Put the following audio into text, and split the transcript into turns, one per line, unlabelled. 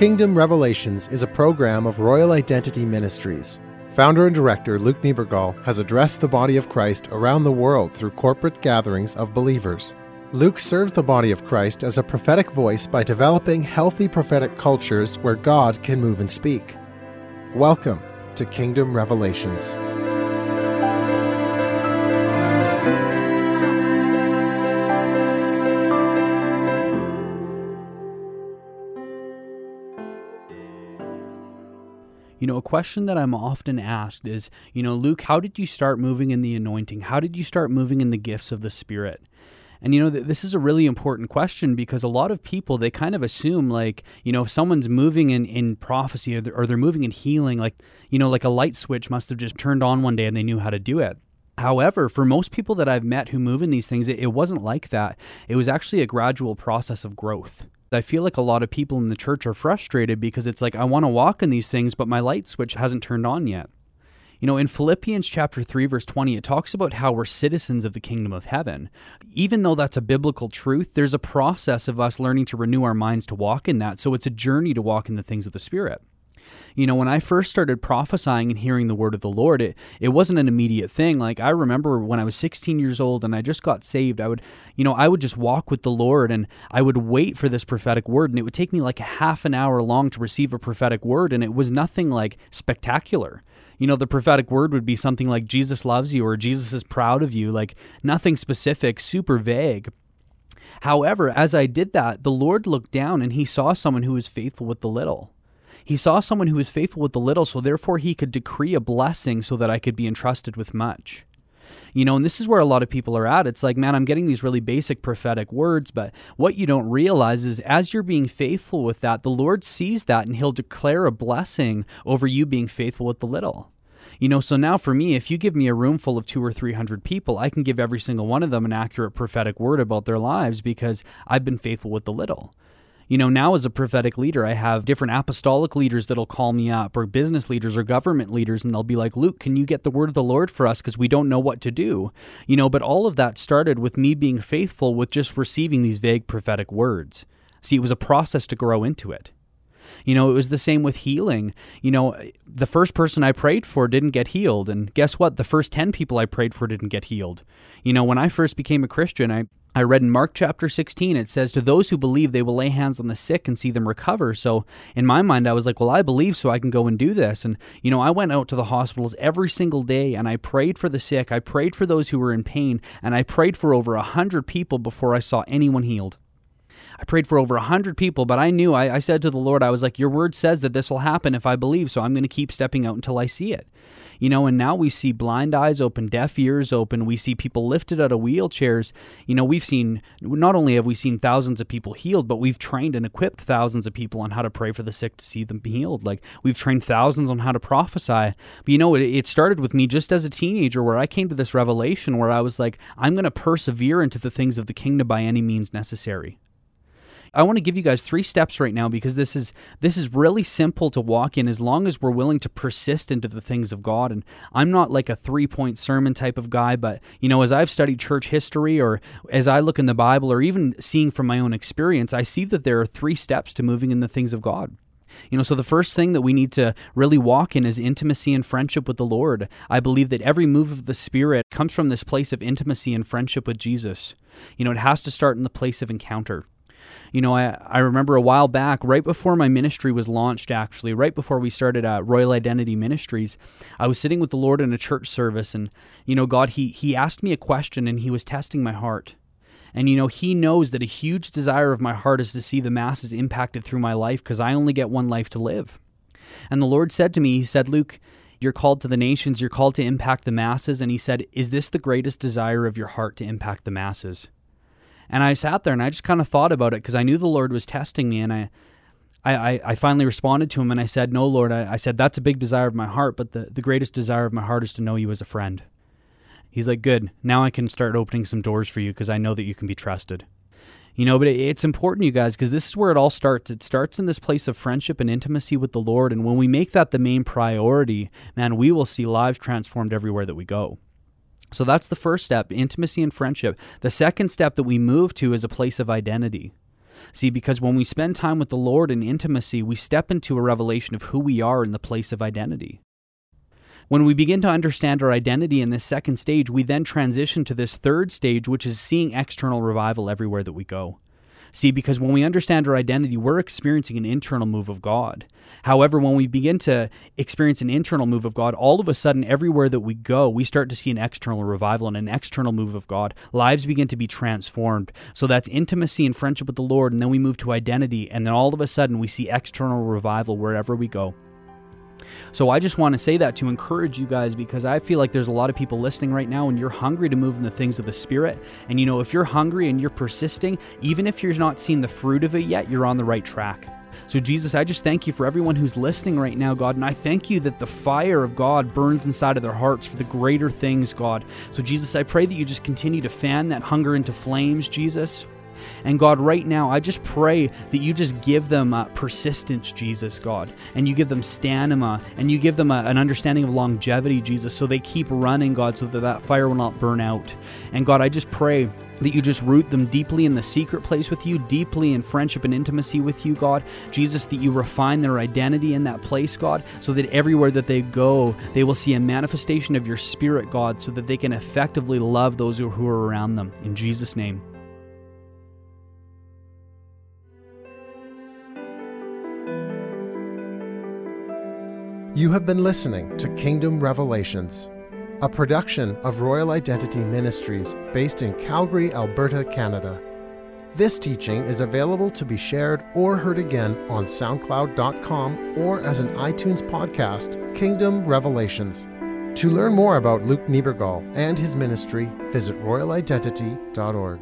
Kingdom Revelations is a program of Royal Identity Ministries. Founder and director Luke Niebergall has addressed the body of Christ around the world through corporate gatherings of believers. Luke serves the body of Christ as a prophetic voice by developing healthy prophetic cultures where God can move and speak. Welcome to Kingdom Revelations.
You know, a question that I'm often asked is, you know, Luke, how did you start moving in the anointing? How did you start moving in the gifts of the Spirit? And you know, this is a really important question because a lot of people they kind of assume like, you know, if someone's moving in in prophecy or they're, or they're moving in healing, like, you know, like a light switch must have just turned on one day and they knew how to do it. However, for most people that I've met who move in these things, it, it wasn't like that. It was actually a gradual process of growth. I feel like a lot of people in the church are frustrated because it's like, I want to walk in these things, but my light switch hasn't turned on yet. You know, in Philippians chapter 3 verse 20, it talks about how we're citizens of the kingdom of heaven. Even though that's a biblical truth, there's a process of us learning to renew our minds to walk in that. So it's a journey to walk in the things of the spirit. You know, when I first started prophesying and hearing the word of the Lord, it, it wasn't an immediate thing. Like, I remember when I was 16 years old and I just got saved, I would, you know, I would just walk with the Lord and I would wait for this prophetic word. And it would take me like a half an hour long to receive a prophetic word. And it was nothing like spectacular. You know, the prophetic word would be something like Jesus loves you or Jesus is proud of you, like nothing specific, super vague. However, as I did that, the Lord looked down and he saw someone who was faithful with the little. He saw someone who was faithful with the little, so therefore he could decree a blessing so that I could be entrusted with much. You know, and this is where a lot of people are at. It's like, man, I'm getting these really basic prophetic words, but what you don't realize is as you're being faithful with that, the Lord sees that and he'll declare a blessing over you being faithful with the little. You know, so now for me, if you give me a room full of two or three hundred people, I can give every single one of them an accurate prophetic word about their lives because I've been faithful with the little you know, now as a prophetic leader, I have different apostolic leaders that'll call me up, or business leaders, or government leaders, and they'll be like, Luke, can you get the word of the Lord for us? Because we don't know what to do. You know, but all of that started with me being faithful with just receiving these vague prophetic words. See, it was a process to grow into it. You know, it was the same with healing. You know, the first person I prayed for didn't get healed. And guess what? The first 10 people I prayed for didn't get healed. You know, when I first became a Christian, I, I read in Mark chapter 16, it says, To those who believe, they will lay hands on the sick and see them recover. So in my mind, I was like, Well, I believe, so I can go and do this. And, you know, I went out to the hospitals every single day and I prayed for the sick. I prayed for those who were in pain. And I prayed for over a 100 people before I saw anyone healed. I prayed for over a 100 people, but I knew, I, I said to the Lord, I was like, Your word says that this will happen if I believe, so I'm going to keep stepping out until I see it. You know, and now we see blind eyes open, deaf ears open. We see people lifted out of wheelchairs. You know, we've seen, not only have we seen thousands of people healed, but we've trained and equipped thousands of people on how to pray for the sick to see them healed. Like, we've trained thousands on how to prophesy. But you know, it, it started with me just as a teenager where I came to this revelation where I was like, I'm going to persevere into the things of the kingdom by any means necessary. I want to give you guys three steps right now because this is this is really simple to walk in as long as we're willing to persist into the things of God. And I'm not like a three-point sermon type of guy, but you know, as I've studied church history or as I look in the Bible or even seeing from my own experience, I see that there are three steps to moving in the things of God. You know, so the first thing that we need to really walk in is intimacy and friendship with the Lord. I believe that every move of the Spirit comes from this place of intimacy and friendship with Jesus. You know, it has to start in the place of encounter. You know, I, I remember a while back, right before my ministry was launched, actually, right before we started at Royal Identity Ministries, I was sitting with the Lord in a church service, and, you know, God, He, he asked me a question and He was testing my heart. And, you know, He knows that a huge desire of my heart is to see the masses impacted through my life because I only get one life to live. And the Lord said to me, He said, Luke, you're called to the nations, you're called to impact the masses. And He said, Is this the greatest desire of your heart to impact the masses? And I sat there and I just kind of thought about it because I knew the Lord was testing me. And I, I, I finally responded to him and I said, No, Lord, I, I said, that's a big desire of my heart, but the, the greatest desire of my heart is to know you as a friend. He's like, Good. Now I can start opening some doors for you because I know that you can be trusted. You know, but it, it's important, you guys, because this is where it all starts. It starts in this place of friendship and intimacy with the Lord. And when we make that the main priority, man, we will see lives transformed everywhere that we go. So that's the first step intimacy and friendship. The second step that we move to is a place of identity. See, because when we spend time with the Lord in intimacy, we step into a revelation of who we are in the place of identity. When we begin to understand our identity in this second stage, we then transition to this third stage, which is seeing external revival everywhere that we go. See, because when we understand our identity, we're experiencing an internal move of God. However, when we begin to experience an internal move of God, all of a sudden, everywhere that we go, we start to see an external revival and an external move of God. Lives begin to be transformed. So that's intimacy and friendship with the Lord, and then we move to identity, and then all of a sudden, we see external revival wherever we go. So I just want to say that to encourage you guys because I feel like there's a lot of people listening right now and you're hungry to move in the things of the Spirit. And you know, if you're hungry and you're persisting, even if you're not seeing the fruit of it yet, you're on the right track. So, Jesus, I just thank you for everyone who's listening right now, God. And I thank you that the fire of God burns inside of their hearts for the greater things, God. So, Jesus, I pray that you just continue to fan that hunger into flames, Jesus. And God, right now, I just pray that you just give them uh, persistence, Jesus, God, and you give them stamina, and you give them a, an understanding of longevity, Jesus, so they keep running, God, so that that fire will not burn out. And God, I just pray that you just root them deeply in the secret place with you, deeply in friendship and intimacy with you, God. Jesus, that you refine their identity in that place, God, so that everywhere that they go, they will see a manifestation of your spirit, God, so that they can effectively love those who are around them. In Jesus' name.
You have been listening to Kingdom Revelations, a production of Royal Identity Ministries based in Calgary, Alberta, Canada. This teaching is available to be shared or heard again on SoundCloud.com or as an iTunes podcast, Kingdom Revelations. To learn more about Luke Niebergall and his ministry, visit royalidentity.org.